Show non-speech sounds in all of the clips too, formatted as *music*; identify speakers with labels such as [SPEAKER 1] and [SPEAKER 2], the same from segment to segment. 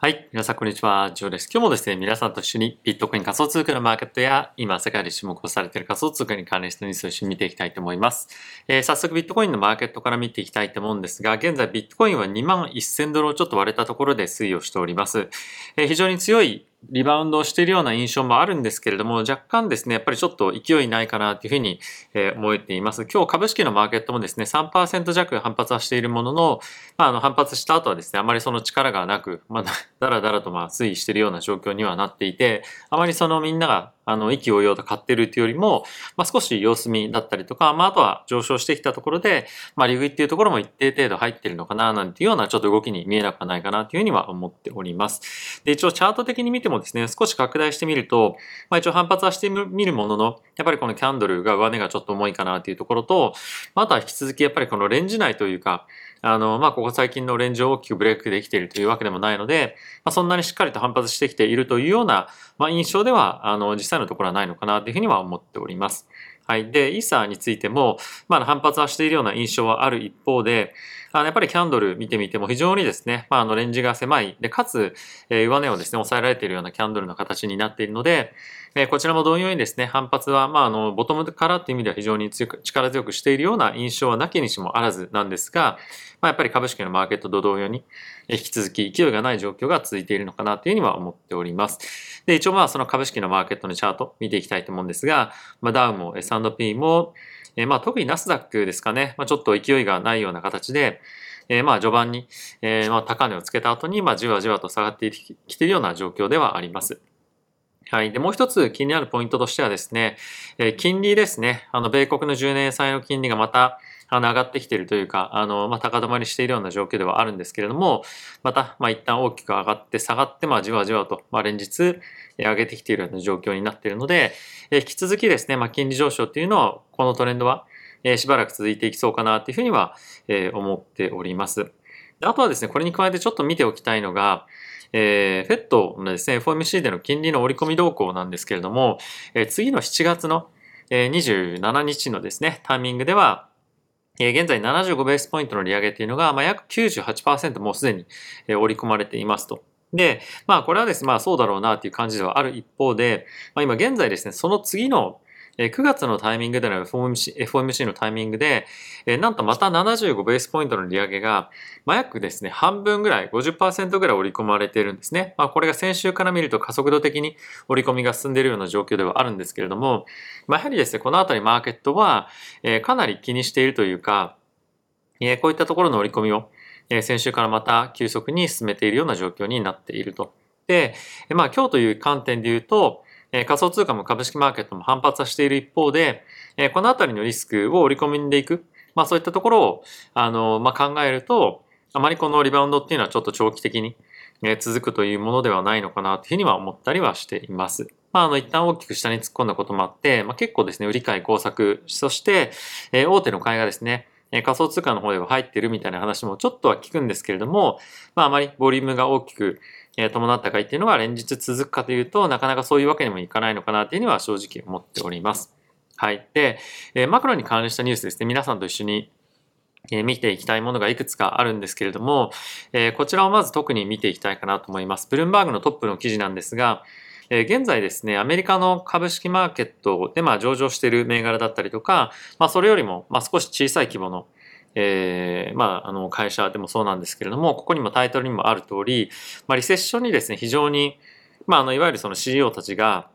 [SPEAKER 1] はい。皆さん、こんにちは。ジョーです。今日もですね、皆さんと一緒にビットコイン仮想通貨のマーケットや、今、世界で注目されている仮想通貨に関連したニュースを一緒に見ていきたいと思います。えー、早速、ビットコインのマーケットから見ていきたいと思うんですが、現在、ビットコインは2万1000ドルをちょっと割れたところで推移をしております。えー、非常に強いリバウンドをしているような印象もあるんですけれども、若干ですね、やっぱりちょっと勢いないかなというふうに、思えています。今日株式のマーケットもですね、3%弱反発はしているものの、まあ、あの反発した後はですね、あまりその力がなく、まあ、だらだらとまあ推移してるような状況にはなっていて、あまりそのみんながあの、意気揚々と買ってるっていうよりも、まあ、少し様子見だったりとか、まあ、あとは上昇してきたところで、まあ、利食いっていうところも一定程度入ってるのかな、なんていうようなちょっと動きに見えなくはないかなというふうには思っております。で、一応チャート的に見てもですね、少し拡大してみると、まあ、一応反発はしてみるものの、やっぱりこのキャンドルが上値がちょっと重いかなというところと、ま、あとは引き続きやっぱりこのレンジ内というか、あの、まあ、ここ最近のレンジを大きくブレイクできているというわけでもないので、まあ、そんなにしっかりと反発してきているというような、まあ、印象では、あの、実際のところはないのかなというふうには思っております。はい。で、イーサーについても、まあ、反発はしているような印象はある一方で、あのやっぱりキャンドル見てみても非常にですね、まあ、あのレンジが狭い。で、かつ、えー、上値をですね、抑えられているようなキャンドルの形になっているので、えー、こちらも同様にですね、反発は、まあ、あの、ボトムからっていう意味では非常に強く、力強くしているような印象はなきにしもあらずなんですが、まあ、やっぱり株式のマーケットと同様に、引き続き勢いがない状況が続いているのかなというふうには思っております。で、一応まあその株式のマーケットのチャート見ていきたいと思うんですが、まあ、ダウも S&P も、え、まあ特にナスダックですかね、まあ、ちょっと勢いがないような形で、えー、まあ序盤に、えー、まあ高値をつけた後に、まあじわじわと下がってきているような状況ではあります。はい。で、もう一つ気になるポイントとしてはですね、えー、金利ですね。あの、米国の10年債の金利がまた、あの、上がってきているというか、あの、まあ、高止まりしているような状況ではあるんですけれども、また、まあ、一旦大きく上がって下がって、まあ、じわじわと、まあ、連日、上げてきているような状況になっているので、え引き続きですね、まあ、金利上昇っていうのは、このトレンドは、えしばらく続いていきそうかなというふうには、え思っております。あとはですね、これに加えてちょっと見ておきたいのが、えー、FED のですね、FOMC での金利の織り込み動向なんですけれども、えー、次の7月の、えー、27日のですね、タイミングでは、え現在75ベースポイントの利上げっていうのが、まあ、約98%もうすでに、え織り込まれていますと。で、まあこれはですね、まあそうだろうなっていう感じではある一方で、まあ今現在ですね、その次の9月のタイミングでの FOMC, FOMC のタイミングで、なんとまた75ベースポイントの利上げが、まあ、約ですね、半分ぐらい、50%ぐらい織り込まれているんですね。まあ、これが先週から見ると加速度的に織り込みが進んでいるような状況ではあるんですけれども、まあ、やはりですね、このあたりマーケットは、えかなり気にしているというか、えこういったところの織り込みを、え先週からまた急速に進めているような状況になっていると。で、まあ今日という観点で言うと、え仮想通貨も株式マーケットも反発はしている一方で、えこのあたりのリスクを織り込みでいく、まあそういったところを、あの、まあ考えると、あまりこのリバウンドっていうのはちょっと長期的に、え続くというものではないのかなというふうには思ったりはしています。まあ、あの、一旦大きく下に突っ込んだこともあって、まあ、結構ですね、売り買い工作、そして、えー、大手の買いがですね、え仮想通貨の方では入ってるみたいな話もちょっとは聞くんですけれども、まああまりボリュームが大きく、伴った買いっていうのが連日続くかというと、なかなかそういうわけにもいかないのかなっていうのは正直思っております。はい。で、えマクロに関連したニュースですね、皆さんと一緒にえ見ていきたいものがいくつかあるんですけれども、えこちらをまず特に見ていきたいかなと思います。ブルームバーグのトップの記事なんですが、え現在ですね、アメリカの株式マーケットでまあ上場している銘柄だったりとか、まあそれよりもまあ少し小さい規模のえー、まあ、あの、会社でもそうなんですけれども、ここにもタイトルにもある通り、まあ、リセッションにですね、非常に、まあ、あの、いわゆるその CEO たちが、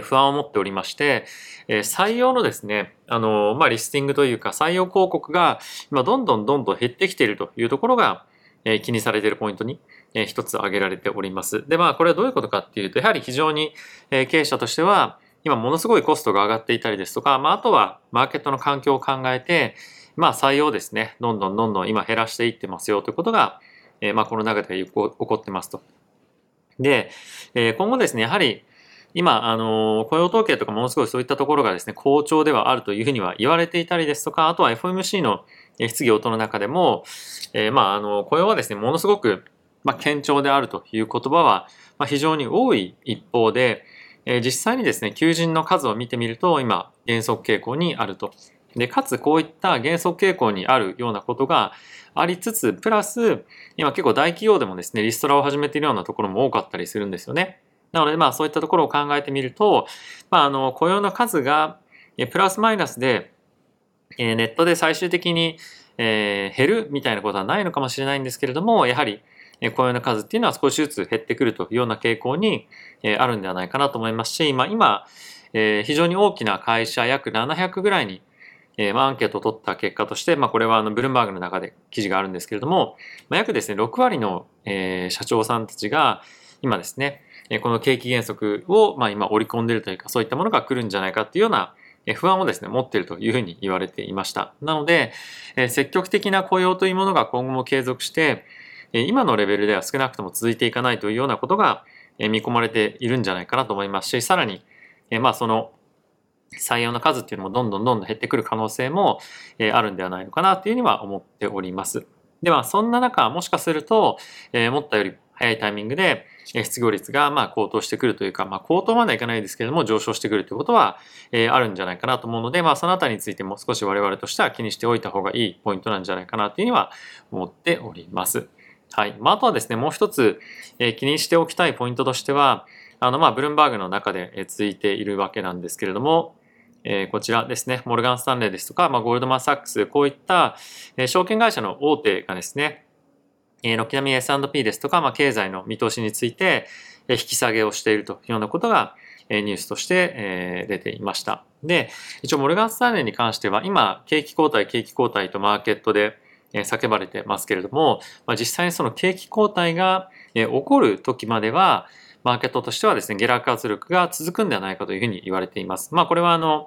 [SPEAKER 1] 不安を持っておりまして、え採用のですね、あの、まあ、リスティングというか採用広告が今どんどんどんどん減ってきているというところが、え気にされているポイントに、え一つ挙げられております。で、まあ、これはどういうことかっていうと、やはり非常に、え経営者としては、今ものすごいコストが上がっていたりですとか、まあ、あとはマーケットの環境を考えて、まあ採用ですね、どんどんどんどん今減らしていってますよということが、えー、まあこの中で起こってますと。で、えー、今後ですね、やはり今、あの、雇用統計とかものすごいそういったところがですね、好調ではあるというふうには言われていたりですとか、あとは FOMC の質疑応答の中でも、えー、まあ、あの、雇用はですね、ものすごく、まあ、堅調であるという言葉は、まあ、非常に多い一方で、えー、実際にですね、求人の数を見てみると、今、減速傾向にあるとで、かつこういった減速傾向にあるようなことがありつつ、プラス、今結構大企業でもですね、リストラを始めているようなところも多かったりするんですよね。なので、まあそういったところを考えてみると、まああの、雇用の数がプラスマイナスで、ネットで最終的に、え、減るみたいなことはないのかもしれないんですけれども、やはり雇用の数っていうのは少しずつ減ってくるというような傾向にあるんではないかなと思いますし、まあ、今、え、非常に大きな会社約700ぐらいに、え、ま、アンケートを取った結果として、まあ、これはあのブルームバーグの中で記事があるんですけれども、まあ、約ですね、6割の、え、社長さんたちが今ですね、この景気減速を、ま、今織り込んでいるというか、そういったものが来るんじゃないかっていうような不安をですね、持っているというふうに言われていました。なので、積極的な雇用というものが今後も継続して、今のレベルでは少なくとも続いていかないというようなことが見込まれているんじゃないかなと思いますし、さらに、まあその採用の数っていうのもどんどんどんどん減ってくる可能性もあるんではないのかなというふうには思っております。では、そんな中、もしかすると、思ったより早いタイミングで、失業率がま高騰してくるというか、まあ、高騰まではいかないですけれども上昇してくるということは、え、あるんじゃないかなと思うので、まあ、そのあたりについても少し我々としては気にしておいた方がいいポイントなんじゃないかなというふうには思っております。はい。まあ、あとはですね、もう一つ、えー、気にしておきたいポイントとしては、あの、まあ、ブルームバーグの中でえ続いているわけなんですけれども、えー、こちらですね、モルガン・スタンレーですとか、まあ、ゴールドマン・サックス、こういった、えー、証券会社の大手がですね、えー、軒並み S&P ですとか、まあ、経済の見通しについて、えー、引き下げをしているというようなことが、えー、ニュースとして、えー、出ていました。で、一応モルガン・スタンレーに関しては、今、景気後退、景気後退とマーケットで、叫ばれてますけれども、まあ、実際にその景気後退が、え、起こる時までは、マーケットとしてはですね、下落圧力が続くんではないかというふうに言われています。まあこれはあの、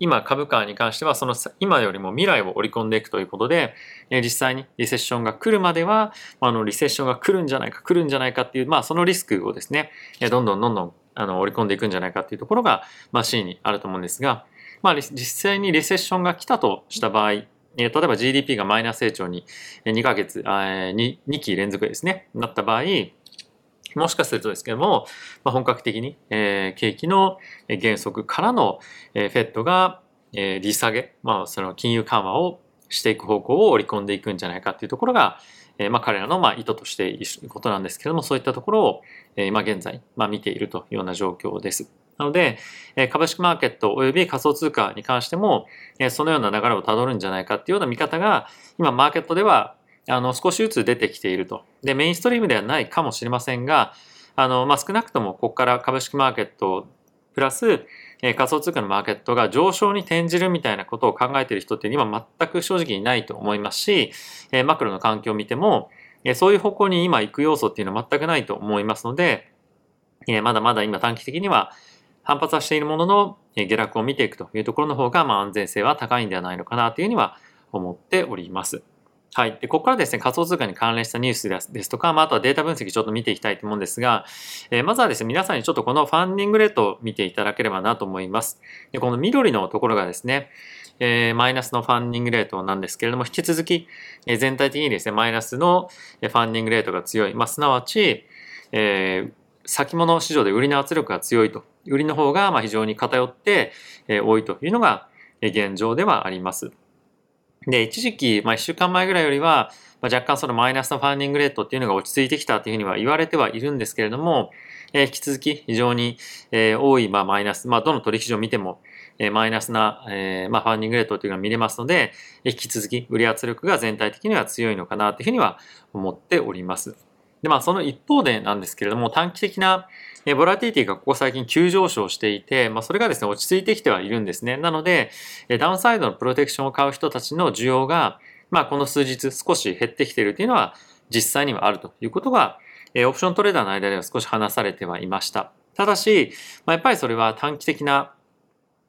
[SPEAKER 1] 今株価に関してはその今よりも未来を織り込んでいくということで、実際にリセッションが来るまでは、あのリセッションが来るんじゃないか、来るんじゃないかっていう、まあそのリスクをですね、どんどんどんどんあの織り込んでいくんじゃないかっていうところが、まあ C にあると思うんですが、まあ実際にリセッションが来たとした場合、例えば GDP がマイナス成長に2ヶ月、2, 2期連続ですね、なった場合、もしかするとですけども、まあ、本格的に、えー、景気の減速からの、えー、フェットが、えー、利下げ、まあ、その金融緩和をしていく方向を織り込んでいくんじゃないかっていうところが、えー、まあ彼らのまあ意図としていることなんですけども、そういったところを、えー、今現在、まあ、見ているというような状況です。なので、株式マーケット及び仮想通貨に関しても、そのような流れをたどるんじゃないかっていうような見方が、今マーケットではあの、少しずつ出てきていると。で、メインストリームではないかもしれませんが、あの、まあ、少なくともここから株式マーケットプラス、え、仮想通貨のマーケットが上昇に転じるみたいなことを考えている人って今全く正直いないと思いますし、え、マクロの環境を見ても、え、そういう方向に今行く要素っていうのは全くないと思いますので、え、まだまだ今短期的には反発はしているものの、下落を見ていくというところの方が、まあ、安全性は高いんではないのかなというふうには思っております。はい。で、ここからですね、仮想通貨に関連したニュースですとか、まあ、あとはデータ分析ちょっと見ていきたいと思うんですが、えー、まずはですね、皆さんにちょっとこのファンディングレートを見ていただければなと思います。で、この緑のところがですね、えー、マイナスのファンディングレートなんですけれども、引き続き、えー、全体的にですね、マイナスのファンディングレートが強い。まあ、すなわち、えー、先物市場で売りの圧力が強いと。売りの方がまあ非常に偏って、えー、多いというのが現状ではあります。で、一時期、まあ、一週間前ぐらいよりは、まあ、若干そのマイナスのファンディングレートっていうのが落ち着いてきたというふうには言われてはいるんですけれども、えー、引き続き非常に、えー、多い、まあ、マイナス、まあ、どの取引所を見ても、えー、マイナスな、えー、まあ、ファンディングレートというのが見れますので、引き続き売り圧力が全体的には強いのかなというふうには思っております。で、まあ、その一方でなんですけれども、短期的な、ボラティティがここ最近急上昇していて、まあ、それがですね、落ち着いてきてはいるんですね。なので、ダウンサイドのプロテクションを買う人たちの需要が、まあ、この数日少し減ってきているというのは実際にはあるということが、オプショントレーダーの間では少し話されてはいました。ただし、まあ、やっぱりそれは短期的な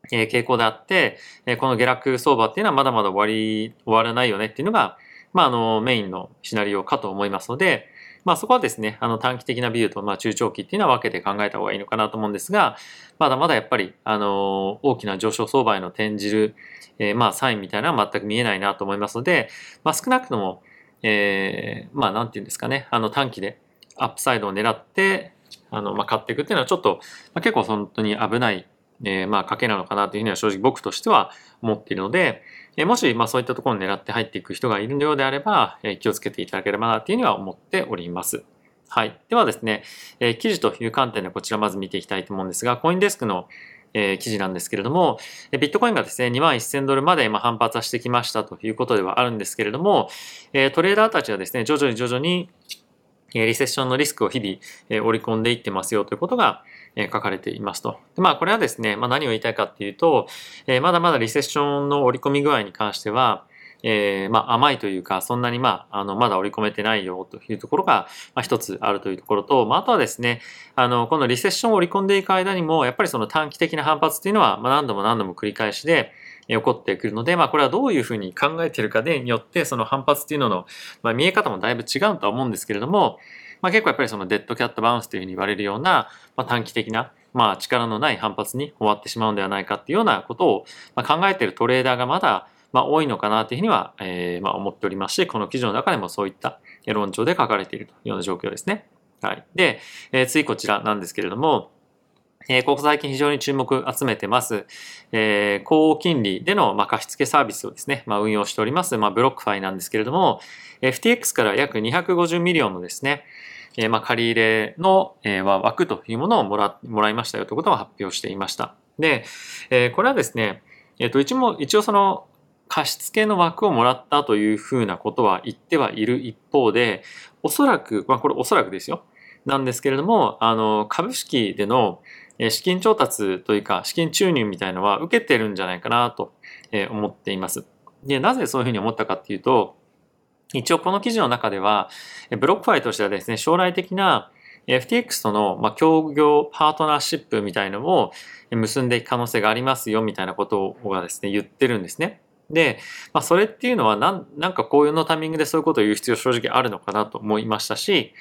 [SPEAKER 1] 傾向であって、この下落相場っていうのはまだまだ終わり、終わらないよねっていうのが、まあ、あの、メインのシナリオかと思いますので、まあそこはですね、あの短期的なビューとまあ中長期っていうのは分けて考えた方がいいのかなと思うんですが、まだまだやっぱり、あの、大きな上昇相場への転じる、えー、まあサインみたいなのは全く見えないなと思いますので、まあ少なくとも、えー、まあなんていうんですかね、あの短期でアップサイドを狙って、あの、まあ買っていくっていうのはちょっと、まあ、結構本当に危ないえー、まあ、賭けなのかなというふうには正直僕としては思っているので、え、もし、まあ、そういったところを狙って入っていく人がいるようであれば、え、気をつけていただければなというふうには思っております。はい。ではですね、え、記事という観点でこちらまず見ていきたいと思うんですが、コインデスクのえ、記事なんですけれども、ビットコインがですね、2万1000ドルまで今反発はしてきましたということではあるんですけれども、え、トレーダーたちはですね、徐々に徐々にリセッションのリスクを日々織り込んでいってますよということが書かれていますと。まあこれはですね、まあ、何を言いたいかっていうと、まだまだリセッションの織り込み具合に関しては、えー、まあ、甘いというか、そんなにまあ、あの、まだ織り込めてないよというところが、まあ、一つあるというところと、まあ、あとはですね、あの、このリセッションを織り込んでいく間にも、やっぱりその短期的な反発っていうのは、まあ、何度も何度も繰り返しで、起こってくるので、まあ、これはどういうふうに考えてるかでによって、その反発っていうのの、まあ、見え方もだいぶ違うとは思うんですけれども、まあ、結構やっぱりそのデッドキャットバウンスというふうに言われるような、まあ、短期的な、まあ、力のない反発に終わってしまうんではないかっていうようなことを、まあ、考えてるトレーダーがまだ、まあ、多いのかなというふうには、えー、まあ、思っておりますし、この記事の中でもそういった論調で書かれているというような状況ですね。はい。で、えー、次こちらなんですけれども、えー、ここ最近非常に注目集めてます、えー、高金利での、まあ、貸付サービスをですね、まあ、運用しております、まあ、ブロックファイなんですけれども、FTX から約250ミリオンのですね、えー、まあ、借り入れの、えー、枠というものをもら、もらいましたよということを発表していました。で、えー、これはですね、え、ー、と、一応、一応その、貸付の枠をもらったというふうなことは言ってはいる一方で、おそらく、まあこれおそらくですよ。なんですけれども、あの、株式での資金調達というか、資金注入みたいのは受けてるんじゃないかなと思っています。で、なぜそういうふうに思ったかっていうと、一応この記事の中では、ブロックファイとしてはですね、将来的な FTX との、協業パートナーシップみたいのを結んでいく可能性がありますよみたいなことがですね、言ってるんですね。で、まあ、それっていうのはなん、なんかこういうのタイミングでそういうことを言う必要正直あるのかなと思いましたし、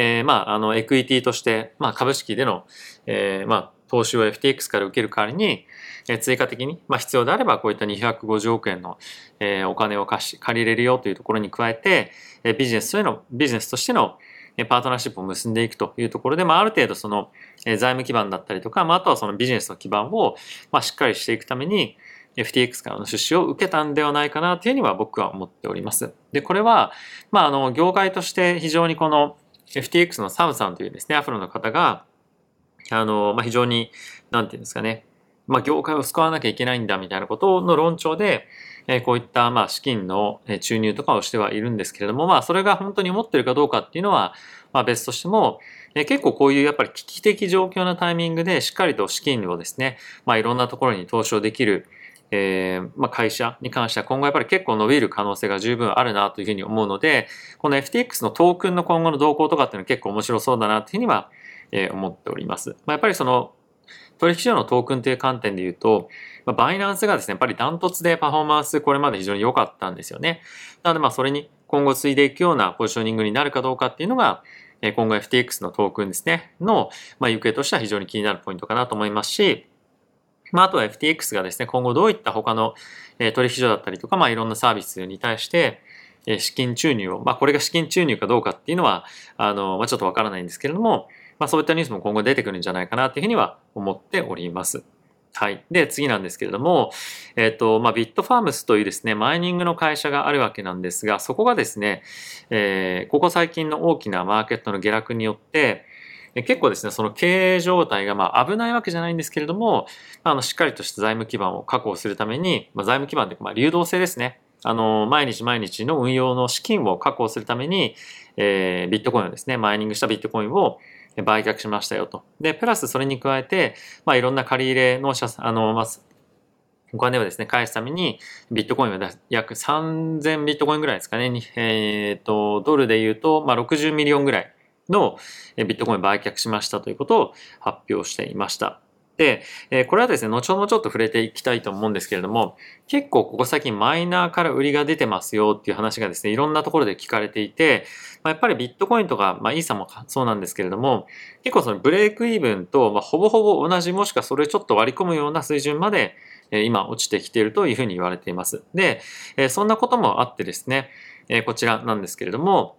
[SPEAKER 1] えー、まあ、あの、エクイティとして、まあ、株式での、えー、まあ、投資を FTX から受ける代わりに、えー、追加的に、まあ、必要であればこういった250億円の、えー、お金を貸し、借りれるよというところに加えて、えー、ビジネスとの、ビジネスとしての、パートナーシップを結んでいくというところで、まあ、ある程度その財務基盤だったりとか、まあ、あとはそのビジネスの基盤を、まあ、しっかりしていくために、FTX からの出資を受けたんではないかなというふうには僕は思っております。で、これは、まあ、あの、業界として非常にこの FTX のサムさんというですね、アフロの方が、あの、まあ、非常に、なんていうんですかね、まあ、業界を救わなきゃいけないんだみたいなことの論調で、えこういった、ま、資金の注入とかをしてはいるんですけれども、まあ、それが本当に思ってるかどうかっていうのは、まあ、別としても、え結構こういうやっぱり危機的状況のタイミングでしっかりと資金をですね、まあ、いろんなところに投資をできる、えー、まあ、会社に関しては今後やっぱり結構伸びる可能性が十分あるなというふうに思うので、この FTX のトークンの今後の動向とかっていうのは結構面白そうだなというふうには、え、思っております。まあ、やっぱりその取引所のトークンという観点で言うと、まあ、バイナンスがですね、やっぱりダントツでパフォーマンスこれまで非常に良かったんですよね。なのでまあそれに今後継いでいくようなポジショニングになるかどうかっていうのが、今後 FTX のトークンですね、の、まあ、行方としては非常に気になるポイントかなと思いますし、まあ、あとは FTX がですね、今後どういった他の取引所だったりとか、まあ、いろんなサービスに対して、資金注入を、まあ、これが資金注入かどうかっていうのは、あの、まあ、ちょっとわからないんですけれども、まあ、そういったニュースも今後出てくるんじゃないかなっていうふうには思っております。はい。で、次なんですけれども、えっ、ー、と、まあ、ビットファームスというですね、マイニングの会社があるわけなんですが、そこがですね、えー、ここ最近の大きなマーケットの下落によって、結構ですね、その経営状態がまあ危ないわけじゃないんですけれども、あの、しっかりとした財務基盤を確保するために、まあ、財務基盤というか、まあ、流動性ですね。あの、毎日毎日の運用の資金を確保するために、えー、ビットコインをですね、マイニングしたビットコインを売却しましたよと。で、プラスそれに加えて、まあ、いろんな借り入れの社、あの、まあ、お金をですね、返すために、ビットコインは約3000ビットコインぐらいですかね。えっ、ー、と、ドルで言うと、まあ、60 million ぐらいのビットコイン売却しましたということを発表していました。で、これはですね、後ほどちょっと触れていきたいと思うんですけれども、結構ここ最近マイナーから売りが出てますよっていう話がですね、いろんなところで聞かれていて、ま、やっぱりビットコインとか、まあ、イーサもそうなんですけれども、結構そのブレイクイーブンと、まあ、ほぼほぼ同じもしくはそれちょっと割り込むような水準まで、今落ちてきているというふうに言われています。で、そんなこともあってですね、こちらなんですけれども、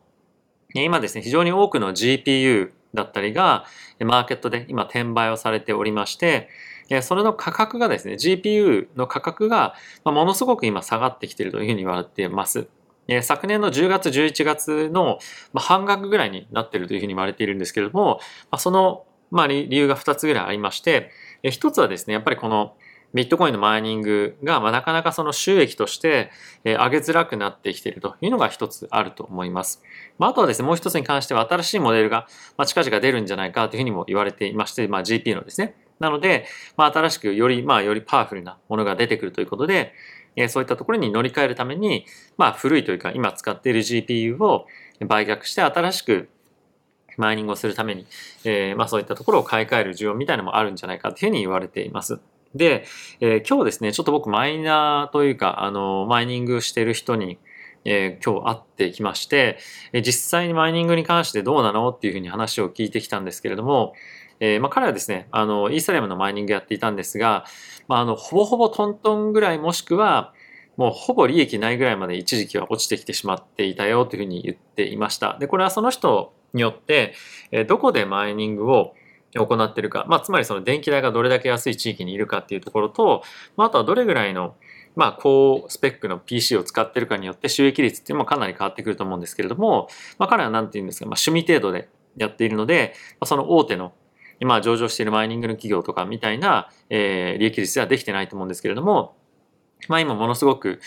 [SPEAKER 1] 今ですね、非常に多くの GPU だったりが、マーケットで今転売をされておりまして、それの価格がですね、GPU の価格がものすごく今下がってきているというふうに言われています。昨年の10月、11月の半額ぐらいになっているというふうに言われているんですけれども、その理由が2つぐらいありまして、1つはですね、やっぱりこのビットコインのマイニングが、まあ、なかなかその収益として、えー、上げづらくなってきているというのが一つあると思います。まあ、あとはですね、もう一つに関しては新しいモデルが、まあ、近々出るんじゃないかというふうにも言われていまして、まあ、GP のですね。なので、まあ、新しくより、まあ、よりパワフルなものが出てくるということで、えー、そういったところに乗り換えるために、まあ、古いというか、今使っている GPU を売却して新しくマイニングをするために、えー、まあそういったところを買い替える需要みたいなのもあるんじゃないかというふうに言われています。で、えー、今日ですね、ちょっと僕マイナーというか、あの、マイニングしてる人に、えー、今日会ってきまして、え、実際にマイニングに関してどうなのっていうふうに話を聞いてきたんですけれども、えー、まあ彼はですね、あの、イーサリアムのマイニングやっていたんですが、まああの、ほぼほぼトントンぐらいもしくは、もうほぼ利益ないぐらいまで一時期は落ちてきてしまっていたよというふうに言っていました。で、これはその人によって、えどこでマイニングを行ってるか、まあ、つまりその電気代がどれだけ安い地域にいるかっていうところと、まあ、あとはどれぐらいのまあ、高スペックの PC を使ってるかによって収益率っていうのもかなり変わってくると思うんですけれども、まあ、彼は何て言うんですか、まあ、趣味程度でやっているので、まあ、その大手の今上場しているマイニングの企業とかみたいな、えー、利益率ではできてないと思うんですけれども、まあ今ものすごく、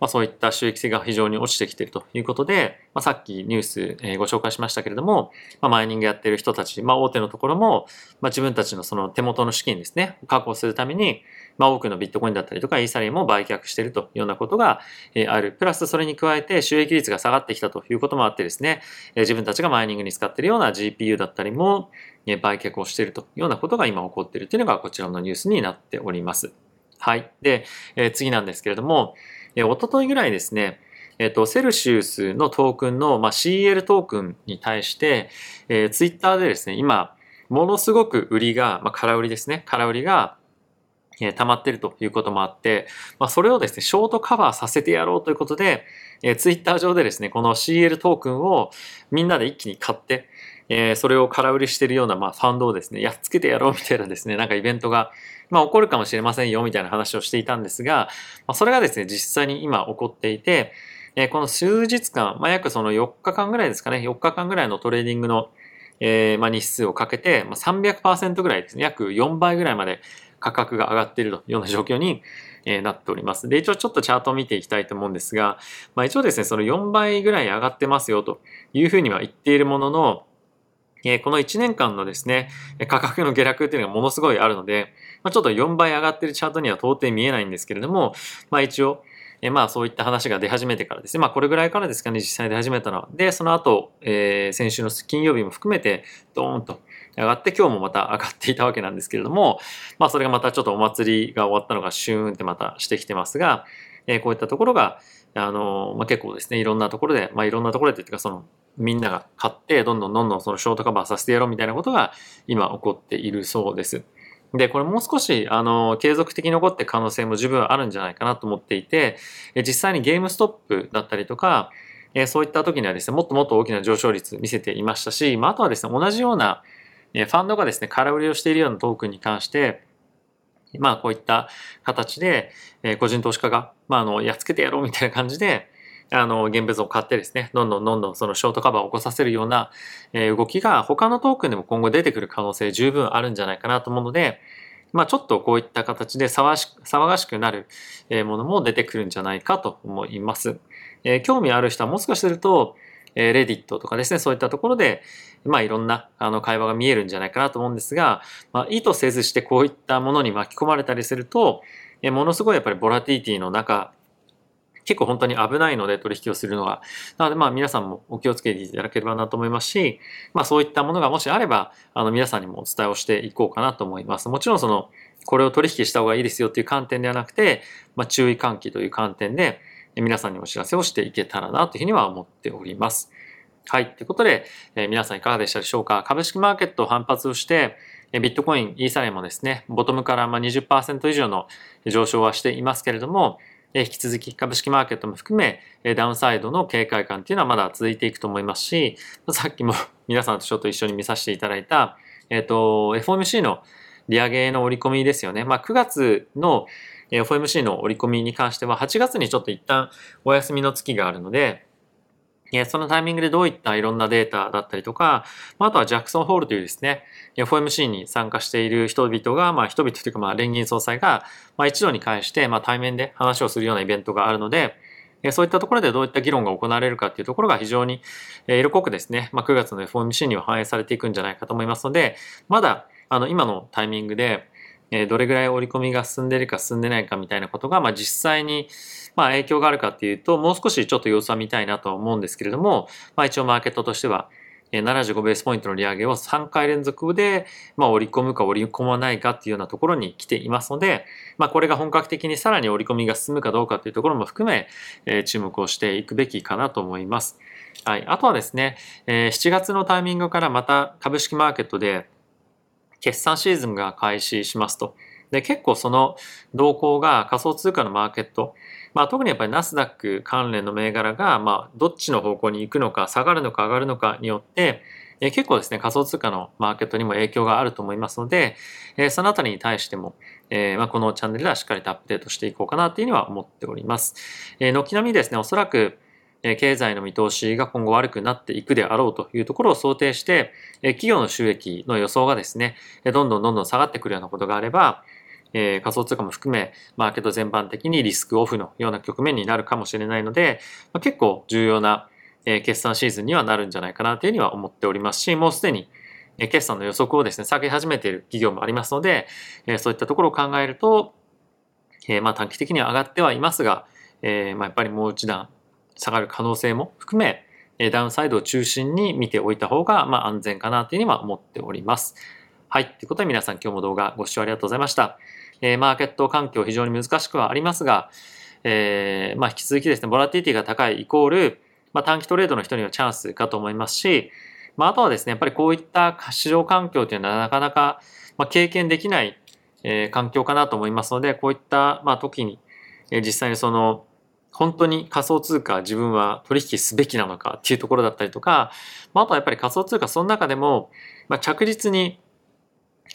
[SPEAKER 1] まあ、そういった収益性が非常に落ちてきているということで、まあ、さっきニュース、え、ご紹介しましたけれども、まあ、マイニングやっている人たち、まあ、大手のところも、まあ、自分たちのその手元の資金ですね、確保するために、まあ、多くのビットコインだったりとかイーサリアムを売却しているというようなことが、え、ある。プラスそれに加えて収益率が下がってきたということもあってですね、え、自分たちがマイニングに使っているような GPU だったりも、え、売却をしているというようなことが今起こっているというのがこちらのニュースになっております。はい。で、えー、次なんですけれども、えー、おとといぐらいですね、えっ、ー、と、セルシウスのトークンの、まあ、CL トークンに対して、えー、ツイッターでですね、今、ものすごく売りが、まあ、空売りですね、空売りが、えー、溜まってるということもあって、まあ、それをですね、ショートカバーさせてやろうということで、えー、ツイッター上でですね、この CL トークンをみんなで一気に買って、えー、それを空売りしてるような、まあ、ファンドをですね、やっつけてやろうみたいなですね、なんかイベントが、まあ、起こるかもしれませんよ、みたいな話をしていたんですが、まあ、それがですね、実際に今起こっていて、えー、この数日間、まあ、約その4日間ぐらいですかね、4日間ぐらいのトレーディングの、えー、まあ、日数をかけて、まあ、300%ぐらいですね、約4倍ぐらいまで価格が上がっているというような状況に、え、なっております。で、一応ちょっとチャートを見ていきたいと思うんですが、まあ、一応ですね、その4倍ぐらい上がってますよというふうには言っているものの、えこの1年間のですね、価格の下落っていうのがものすごいあるので、まあ、ちょっと4倍上がってるチャートには到底見えないんですけれども、まあ一応、えまあそういった話が出始めてからですね、まあこれぐらいからですかね、実際出始めたのは。で、その後、えー、先週の金曜日も含めて、ドーンと上がって今日もまた上がっていたわけなんですけれども、まあそれがまたちょっとお祭りが終わったのがシューンってまたしてきてますが、えー、こういったところが、あの、まあ、結構ですね、いろんなところで、まあいろんなところでっていうかその、みんなが買って、どんどんどんどんそのショートカバーさせてやろうみたいなことが今起こっているそうです。で、これもう少し、あの、継続的に起こって可能性も十分あるんじゃないかなと思っていて、実際にゲームストップだったりとか、そういった時にはですね、もっともっと大きな上昇率見せていましたし、まあ、あとはですね、同じような、ファンドがですね、空売りをしているようなトークンに関して、まあこういった形で、え個人投資家が、まああの、やっつけてやろうみたいな感じで、あの、現物を買ってですね、どんどんどんどんそのショートカバーを起こさせるような、え動きが他のトークンでも今後出てくる可能性十分あるんじゃないかなと思うので、まあちょっとこういった形で騒し騒がしくなるものも出てくるんじゃないかと思います。え、興味ある人はもしかすると、えー、レディットとかですね、そういったところで、まあいろんなあの会話が見えるんじゃないかなと思うんですが、まあ意図せずしてこういったものに巻き込まれたりすると、えー、ものすごいやっぱりボラティティの中結構本当に危ないので取引をするのが。なのでまあ皆さんもお気をつけていただければなと思いますし、まあそういったものがもしあれば、あの皆さんにもお伝えをしていこうかなと思います。もちろんその、これを取引した方がいいですよっていう観点ではなくて、まあ注意喚起という観点で、皆さんにお知らせをしていけたらなというふうには思っております。はい。ということで、え、皆さんいかがでしたでしょうか？株式マーケット反発をして、ビットコイン、イーサリアもですね、ボトムからま20%以上の上昇はしていますけれども、引き続き株式マーケットも含め、ダウンサイドの警戒感っていうのはまだ続いていくと思いますし、さっきも *laughs* 皆さんとちょっと一緒に見させていただいた、えっ、ー、と、FOMC の利上げの織り込みですよね。まあ、9月の FOMC の織り込みに関しては、8月にちょっと一旦お休みの月があるので、えそのタイミングでどういったいろんなデータだったりとか、あとはジャクソンホールというですね、FOMC に参加している人々が、まあ人々というかまあ連銀総裁が、まあ一度に返して、まあ対面で話をするようなイベントがあるので、そういったところでどういった議論が行われるかっていうところが非常に色濃くですね、まあ、9月の FOMC には反映されていくんじゃないかと思いますので、まだあの今のタイミングで、えどれぐらい織り込みが進んでいるか進んでないかみたいなことが、まあ、実際に、まあ、影響があるかっていうと、もう少しちょっと様子は見たいなとは思うんですけれども、まあ、一応マーケットとしては、75ベースポイントの利上げを3回連続で、まあ、織り込むか織り込まないかっていうようなところに来ていますので、まあ、これが本格的にさらに織り込みが進むかどうかっていうところも含め、えー、注目をしていくべきかなと思います。はい。あとはですね、えー、7月のタイミングからまた株式マーケットで、決算シーズンが開始しますと。で、結構その動向が仮想通貨のマーケット、まあ特にやっぱりナスダック関連の銘柄が、まあどっちの方向に行くのか、下がるのか上がるのかによって、え結構ですね、仮想通貨のマーケットにも影響があると思いますので、えそのあたりに対しても、えまあ、このチャンネルではしっかりとアップデートしていこうかなというには思っております。え軒並みですね、おそらく、経済の見通しが今後悪くなっていくであろうというところを想定して、企業の収益の予想がですね、どんどんどんどん下がってくるようなことがあれば、仮想通貨も含め、マーケット全般的にリスクオフのような局面になるかもしれないので、結構重要な決算シーズンにはなるんじゃないかなというふうには思っておりますし、もうすでに決算の予測をですね、下げ始めている企業もありますので、そういったところを考えると、まあ短期的には上がってはいますが、えまあやっぱりもう一段下がる可能性も含め、ダウンサイドを中心に見ておいた方が、まあ、安全かなというには思っております。はい。ということで皆さん今日も動画ご視聴ありがとうございました。えー、マーケット環境非常に難しくはありますが、えー、まあ、引き続きですね、ボラティティが高いイコール、まあ、短期トレードの人にはチャンスかと思いますし、まあ、あとはですね、やっぱりこういった市場環境というのはなかなか、まあ、経験できない、えー、環境かなと思いますので、こういった、まあ、時に、えー、実際にその、本当に仮想通貨自分は取引すべきなのかっていうところだったりとか、まあ、とはやっぱり仮想通貨その中でも、まあ、着実に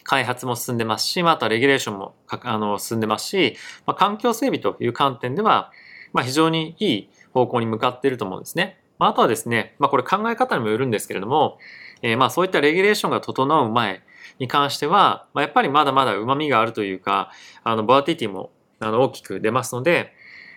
[SPEAKER 1] 開発も進んでますし、まあ、あとはレギュレーションもあの進んでますし、まあ、環境整備という観点では、まあ、非常にいい方向に向かっていると思うんですね。まあ、あとはですね、まあ、これ考え方にもよるんですけれども、えー、まあそういったレギュレーションが整う前に関しては、まあ、やっぱりまだまだ旨味があるというか、あの、ボラティティもあの大きく出ますので、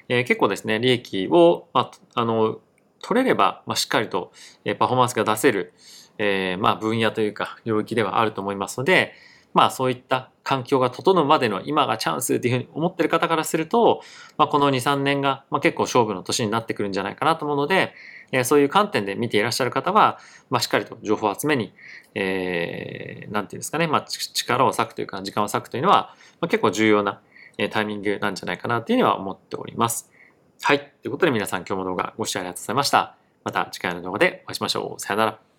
[SPEAKER 1] えー、結構ですね、利益を、まあ、あの、取れれば、まあ、しっかりと、え、パフォーマンスが出せる、えー、まあ、分野というか、領域ではあると思いますので、まあ、そういった環境が整うまでの今がチャンスっていうふうに思ってる方からすると、まあ、この2、3年が、まあ、結構勝負の年になってくるんじゃないかなと思うので、えー、そういう観点で見ていらっしゃる方は、まあ、しっかりと情報を集めに、えー、なんていうんですかね、まあ、力を割くというか、時間を割くというのは、まあ、結構重要なタイミングなんじゃないかなというには思っております。はい。ということで皆さん今日も動画ご視聴ありがとうございました。また次回の動画でお会いしましょう。さよなら。